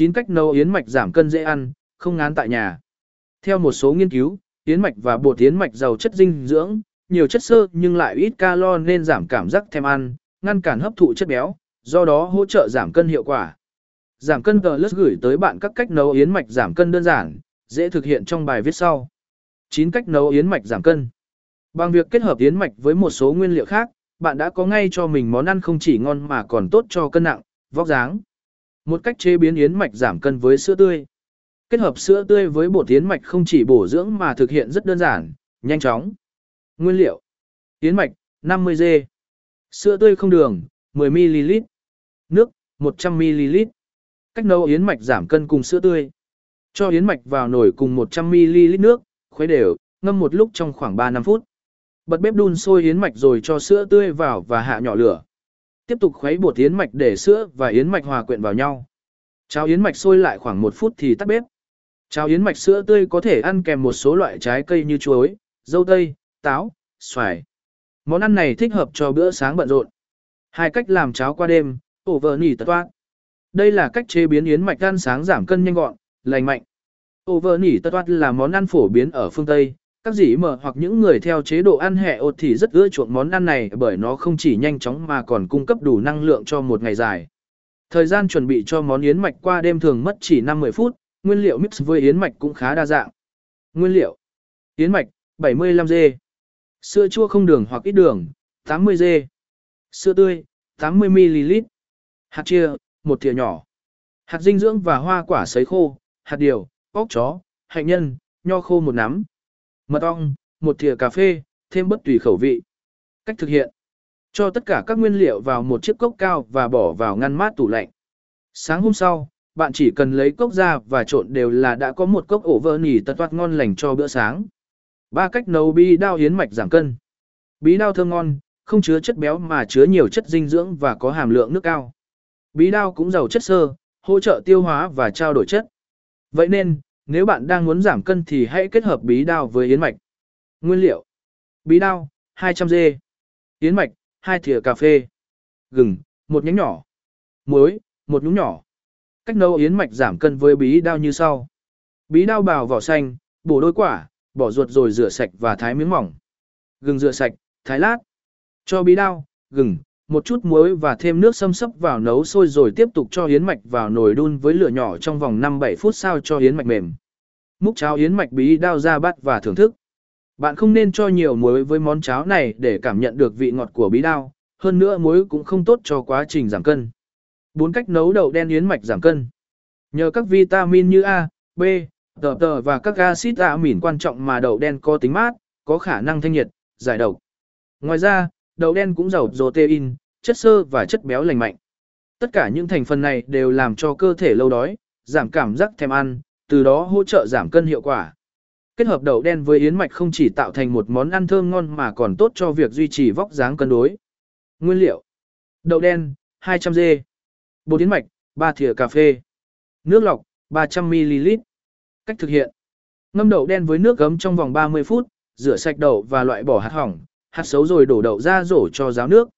9 cách nấu yến mạch giảm cân dễ ăn, không ngán tại nhà. Theo một số nghiên cứu, yến mạch và bột yến mạch giàu chất dinh dưỡng, nhiều chất xơ nhưng lại ít calo nên giảm cảm giác thèm ăn, ngăn cản hấp thụ chất béo, do đó hỗ trợ giảm cân hiệu quả. Giảm cân Plus gửi tới bạn các cách nấu yến mạch giảm cân đơn giản, dễ thực hiện trong bài viết sau. 9 cách nấu yến mạch giảm cân. Bằng việc kết hợp yến mạch với một số nguyên liệu khác, bạn đã có ngay cho mình món ăn không chỉ ngon mà còn tốt cho cân nặng, vóc dáng. Một cách chế biến yến mạch giảm cân với sữa tươi. Kết hợp sữa tươi với bột yến mạch không chỉ bổ dưỡng mà thực hiện rất đơn giản, nhanh chóng. Nguyên liệu: Yến mạch 50g, sữa tươi không đường 10ml, nước 100ml. Cách nấu yến mạch giảm cân cùng sữa tươi. Cho yến mạch vào nồi cùng 100ml nước, khuấy đều, ngâm một lúc trong khoảng 3-5 phút. Bật bếp đun sôi yến mạch rồi cho sữa tươi vào và hạ nhỏ lửa. Tiếp tục khuấy bột yến mạch để sữa và yến mạch hòa quyện vào nhau. Cháo yến mạch sôi lại khoảng 1 phút thì tắt bếp. Cháo yến mạch sữa tươi có thể ăn kèm một số loại trái cây như chuối, dâu tây, táo, xoài. Món ăn này thích hợp cho bữa sáng bận rộn. Hai cách làm cháo qua đêm, ổ vợ nỉ tật toát. Đây là cách chế biến yến mạch ăn sáng giảm cân nhanh gọn, lành mạnh. Ổ vợ nỉ tật toát là món ăn phổ biến ở phương Tây. Các dĩ mở hoặc những người theo chế độ ăn hẹ ột thì rất ưa chuộng món ăn này bởi nó không chỉ nhanh chóng mà còn cung cấp đủ năng lượng cho một ngày dài. Thời gian chuẩn bị cho món yến mạch qua đêm thường mất chỉ 5-10 phút, nguyên liệu mix với yến mạch cũng khá đa dạng. Nguyên liệu: Yến mạch 75g, sữa chua không đường hoặc ít đường 80g, sữa tươi 80ml, hạt chia một thìa nhỏ, hạt dinh dưỡng và hoa quả sấy khô, hạt điều, óc chó, hạnh nhân, nho khô một nắm, mật ong, một thìa cà phê, thêm bất tùy khẩu vị. Cách thực hiện: Cho tất cả các nguyên liệu vào một chiếc cốc cao và bỏ vào ngăn mát tủ lạnh. Sáng hôm sau, bạn chỉ cần lấy cốc ra và trộn đều là đã có một cốc ổ vơ nỉ tật toát ngon lành cho bữa sáng. Ba cách nấu bí đao yến mạch giảm cân. Bí đao thơm ngon, không chứa chất béo mà chứa nhiều chất dinh dưỡng và có hàm lượng nước cao. Bí đao cũng giàu chất xơ, hỗ trợ tiêu hóa và trao đổi chất. Vậy nên, nếu bạn đang muốn giảm cân thì hãy kết hợp bí đao với yến mạch. Nguyên liệu: Bí đao 200g, yến mạch 2 thìa cà phê, gừng, một nhánh nhỏ, muối, một nhúng nhỏ. Cách nấu yến mạch giảm cân với bí đao như sau. Bí đao bào vỏ xanh, bổ đôi quả, bỏ ruột rồi rửa sạch và thái miếng mỏng. Gừng rửa sạch, thái lát. Cho bí đao, gừng, một chút muối và thêm nước xâm sấp vào nấu sôi rồi tiếp tục cho yến mạch vào nồi đun với lửa nhỏ trong vòng 5-7 phút sao cho yến mạch mềm. Múc cháo yến mạch bí đao ra bát và thưởng thức. Bạn không nên cho nhiều muối với món cháo này để cảm nhận được vị ngọt của bí đao, hơn nữa muối cũng không tốt cho quá trình giảm cân. 4 cách nấu đậu đen yến mạch giảm cân. Nhờ các vitamin như A, B, tờ tờ và các axit amin quan trọng mà đậu đen có tính mát, có khả năng thanh nhiệt, giải độc. Ngoài ra, đậu đen cũng giàu protein, chất xơ và chất béo lành mạnh. Tất cả những thành phần này đều làm cho cơ thể lâu đói, giảm cảm giác thèm ăn, từ đó hỗ trợ giảm cân hiệu quả. Kết hợp đậu đen với yến mạch không chỉ tạo thành một món ăn thơm ngon mà còn tốt cho việc duy trì vóc dáng cân đối. Nguyên liệu: Đậu đen 200g, bột yến mạch 3 thìa cà phê, nước lọc 300ml. Cách thực hiện: Ngâm đậu đen với nước gấm trong vòng 30 phút, rửa sạch đậu và loại bỏ hạt hỏng, hạt xấu rồi đổ đậu ra rổ cho ráo nước.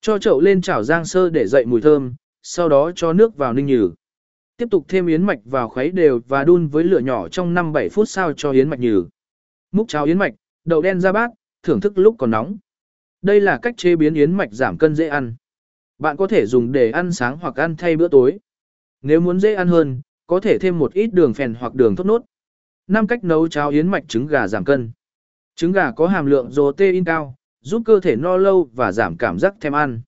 Cho chậu lên chảo rang sơ để dậy mùi thơm, sau đó cho nước vào ninh nhừ. Tiếp tục thêm yến mạch vào khuấy đều và đun với lửa nhỏ trong 5-7 phút sao cho yến mạch nhừ. Múc cháo yến mạch, đậu đen ra bát, thưởng thức lúc còn nóng. Đây là cách chế biến yến mạch giảm cân dễ ăn. Bạn có thể dùng để ăn sáng hoặc ăn thay bữa tối. Nếu muốn dễ ăn hơn, có thể thêm một ít đường phèn hoặc đường thốt nốt. 5 cách nấu cháo yến mạch trứng gà giảm cân. Trứng gà có hàm lượng protein cao, giúp cơ thể no lâu và giảm cảm giác thèm ăn.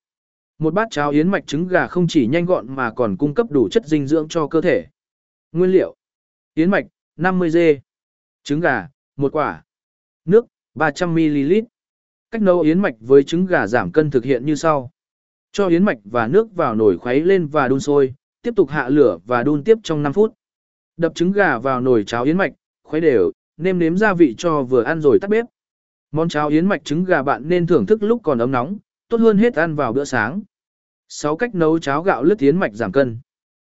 Một bát cháo yến mạch trứng gà không chỉ nhanh gọn mà còn cung cấp đủ chất dinh dưỡng cho cơ thể. Nguyên liệu: Yến mạch 50g, trứng gà 1 quả, nước 300ml. Cách nấu yến mạch với trứng gà giảm cân thực hiện như sau. Cho yến mạch và nước vào nồi khuấy lên và đun sôi, tiếp tục hạ lửa và đun tiếp trong 5 phút. Đập trứng gà vào nồi cháo yến mạch, khuấy đều, nêm nếm gia vị cho vừa ăn rồi tắt bếp. Món cháo yến mạch trứng gà bạn nên thưởng thức lúc còn ấm nóng, tốt hơn hết ăn vào bữa sáng. 6 cách nấu cháo gạo lứt yến mạch giảm cân.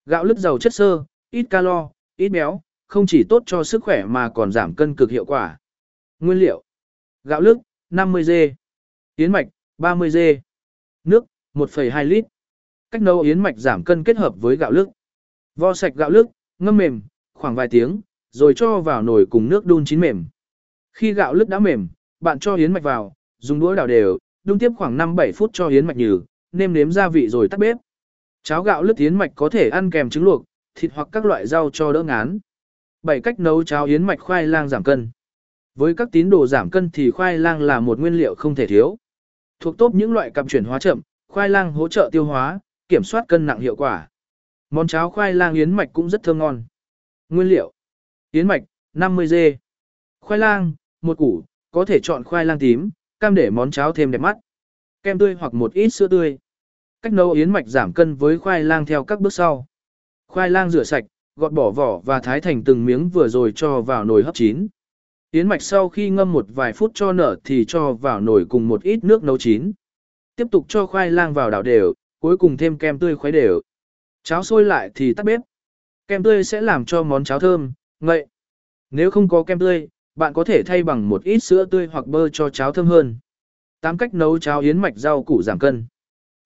Gạo lứt giàu chất xơ, ít calo, ít béo, không chỉ tốt cho sức khỏe mà còn giảm cân cực hiệu quả. Nguyên liệu: Gạo lứt 50g, yến mạch 30g, nước 1,2 lít. Cách nấu yến mạch giảm cân kết hợp với gạo lứt. Vo sạch gạo lứt, ngâm mềm, khoảng vài tiếng, rồi cho vào nồi cùng nước đun chín mềm. Khi gạo lứt đã mềm, bạn cho yến mạch vào, dùng đũa đảo đều, đun tiếp khoảng 5-7 phút cho yến mạch nhừ, nêm nếm gia vị rồi tắt bếp. Cháo gạo lứt yến mạch có thể ăn kèm trứng luộc, thịt hoặc các loại rau cho đỡ ngán. 7 cách nấu cháo yến mạch khoai lang giảm cân. Với các tín đồ giảm cân thì khoai lang là một nguyên liệu không thể thiếu. Thuộc tốt những loại cặp chuyển hóa chậm, khoai lang hỗ trợ tiêu hóa, kiểm soát cân nặng hiệu quả. Món cháo khoai lang yến mạch cũng rất thơm ngon. Nguyên liệu: Yến mạch 50g, khoai lang một củ, có thể chọn khoai lang tím, cam để món cháo thêm đẹp mắt. Kem tươi hoặc một ít sữa tươi. Cách nấu yến mạch giảm cân với khoai lang theo các bước sau. Khoai lang rửa sạch, gọt bỏ vỏ và thái thành từng miếng vừa rồi cho vào nồi hấp chín. Yến mạch sau khi ngâm một vài phút cho nở thì cho vào nồi cùng một ít nước nấu chín. Tiếp tục cho khoai lang vào đảo đều, cuối cùng thêm kem tươi khuấy đều. Cháo sôi lại thì tắt bếp. Kem tươi sẽ làm cho món cháo thơm, ngậy. Nếu không có kem tươi, bạn có thể thay bằng một ít sữa tươi hoặc bơ cho cháo thơm hơn. 8 cách nấu cháo yến mạch rau củ giảm cân.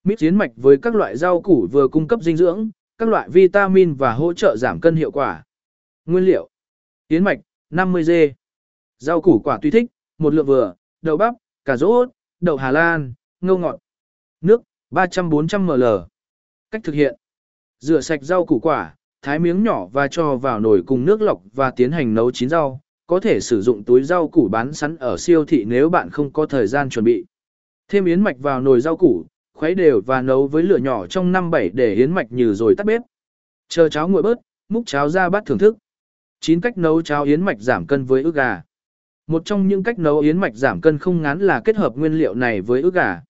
Mít yến mạch với các loại rau củ vừa cung cấp dinh dưỡng, các loại vitamin và hỗ trợ giảm cân hiệu quả. Nguyên liệu: Yến mạch 50g, rau củ quả tùy thích, một lượng vừa, đậu bắp, cà rốt, đậu Hà Lan, ngô ngọt. Nước 300-400 ml. Cách thực hiện: Rửa sạch rau củ quả, thái miếng nhỏ và cho vào nồi cùng nước lọc và tiến hành nấu chín rau. Có thể sử dụng túi rau củ bán sẵn ở siêu thị nếu bạn không có thời gian chuẩn bị. Thêm yến mạch vào nồi rau củ, khuấy đều và nấu với lửa nhỏ trong 5-7 để yến mạch nhừ rồi tắt bếp. Chờ cháo nguội bớt, múc cháo ra bát thưởng thức. 9 cách nấu cháo yến mạch giảm cân với ức gà. Một trong những cách nấu yến mạch giảm cân không ngán là kết hợp nguyên liệu này với ức gà.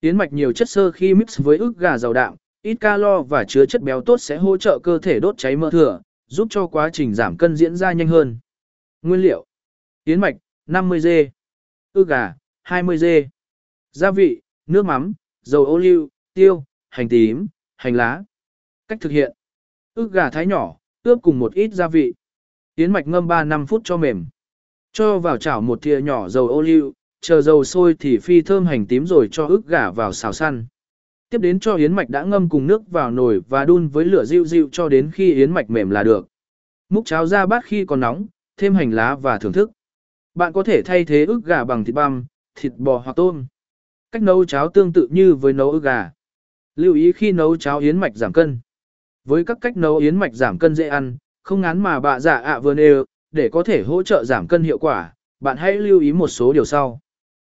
Yến mạch nhiều chất xơ khi mix với ức gà giàu đạm, ít calo và chứa chất béo tốt sẽ hỗ trợ cơ thể đốt cháy mỡ thừa, giúp cho quá trình giảm cân diễn ra nhanh hơn. Nguyên liệu: Yến mạch 50g, ức gà 20g, gia vị, nước mắm, dầu ô liu, tiêu, hành tím, hành lá. Cách thực hiện: Ức gà thái nhỏ, ướp cùng một ít gia vị. Yến mạch ngâm 3-5 phút cho mềm. Cho vào chảo một thìa nhỏ dầu ô liu, chờ dầu sôi thì phi thơm hành tím rồi cho ức gà vào xào săn. Tiếp đến cho yến mạch đã ngâm cùng nước vào nồi và đun với lửa dịu dịu cho đến khi yến mạch mềm là được. Múc cháo ra bát khi còn nóng, thêm hành lá và thưởng thức. Bạn có thể thay thế ức gà bằng thịt băm, thịt bò hoặc tôm. Cách nấu cháo tương tự như với nấu ức gà. Lưu ý khi nấu cháo yến mạch giảm cân. Với các cách nấu yến mạch giảm cân dễ ăn, không ngán mà bạ dạ ạ vừa nêu, để có thể hỗ trợ giảm cân hiệu quả, bạn hãy lưu ý một số điều sau.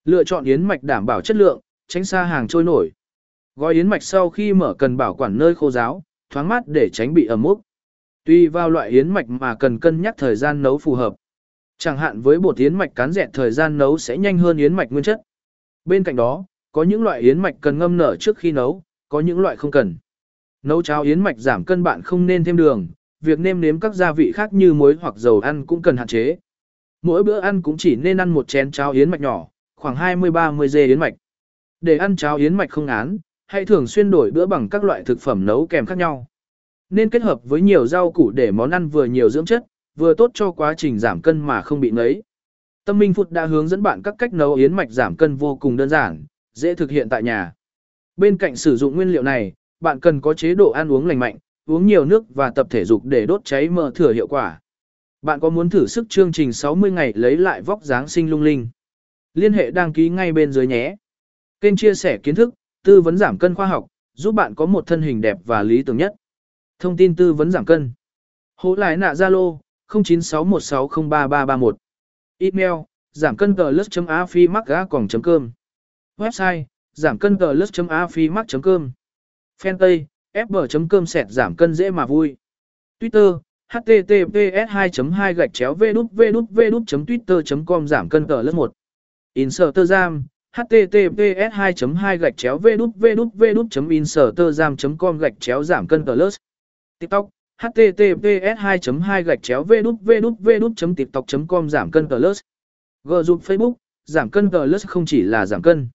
Lựa chọn yến mạch đảm bảo chất lượng, tránh xa hàng trôi nổi. Gói yến mạch sau khi mở cần bảo quản nơi khô ráo, thoáng mát để tránh bị ẩm mốc. Tùy vào loại yến mạch mà cần cân nhắc thời gian nấu phù hợp. Chẳng hạn với bột yến mạch cán dẹt thời gian nấu sẽ nhanh hơn yến mạch nguyên chất. Bên cạnh đó, có những loại yến mạch cần ngâm nở trước khi nấu, có những loại không cần. Nấu cháo yến mạch giảm cân bạn không nên thêm đường, việc nêm nếm các gia vị khác như muối hoặc dầu ăn cũng cần hạn chế. Mỗi bữa ăn cũng chỉ nên ăn một chén cháo yến mạch nhỏ, khoảng 20-30 dê yến mạch. Để ăn cháo yến mạch không án, hãy thường xuyên đổi bữa bằng các loại thực phẩm nấu kèm khác nhau. Nên kết hợp với nhiều rau củ để món ăn vừa nhiều dưỡng chất, vừa tốt cho quá trình giảm cân mà không bị ngấy. Tâm Minh Phụt đã hướng dẫn bạn các cách nấu yến mạch giảm cân vô cùng đơn giản, dễ thực hiện tại nhà. Bên cạnh sử dụng nguyên liệu này, bạn cần có chế độ ăn uống lành mạnh, uống nhiều nước và tập thể dục để đốt cháy mỡ thừa hiệu quả. Bạn có muốn thử sức chương trình 60 ngày lấy lại vóc dáng sinh lung linh? Liên hệ đăng ký ngay bên dưới nhé. Kênh chia sẻ kiến thức, tư vấn giảm cân khoa học, giúp bạn có một thân hình đẹp và lý tưởng nhất. Thông tin tư vấn giảm cân. Hỗ lại nạ Zalo 0961603331. Email, giảm cân plus.afimac.com. Website, giảm cân plus.afimac.com. Fanpage fb.com sẹt giảm cân dễ mà vui. Twitter, https 2 2 gạch chéo vđvđvđ twitter com giảm cân tờ lớp 1 Instagram https 2 2 gạch chéo vđvđvđ instagram com gạch chéo giảm cân plus tiktok, https 2 2 gạch chéo vđvđvđ tiktok com giảm cân plus g facebook, giảm cân plus không chỉ là giảm cân.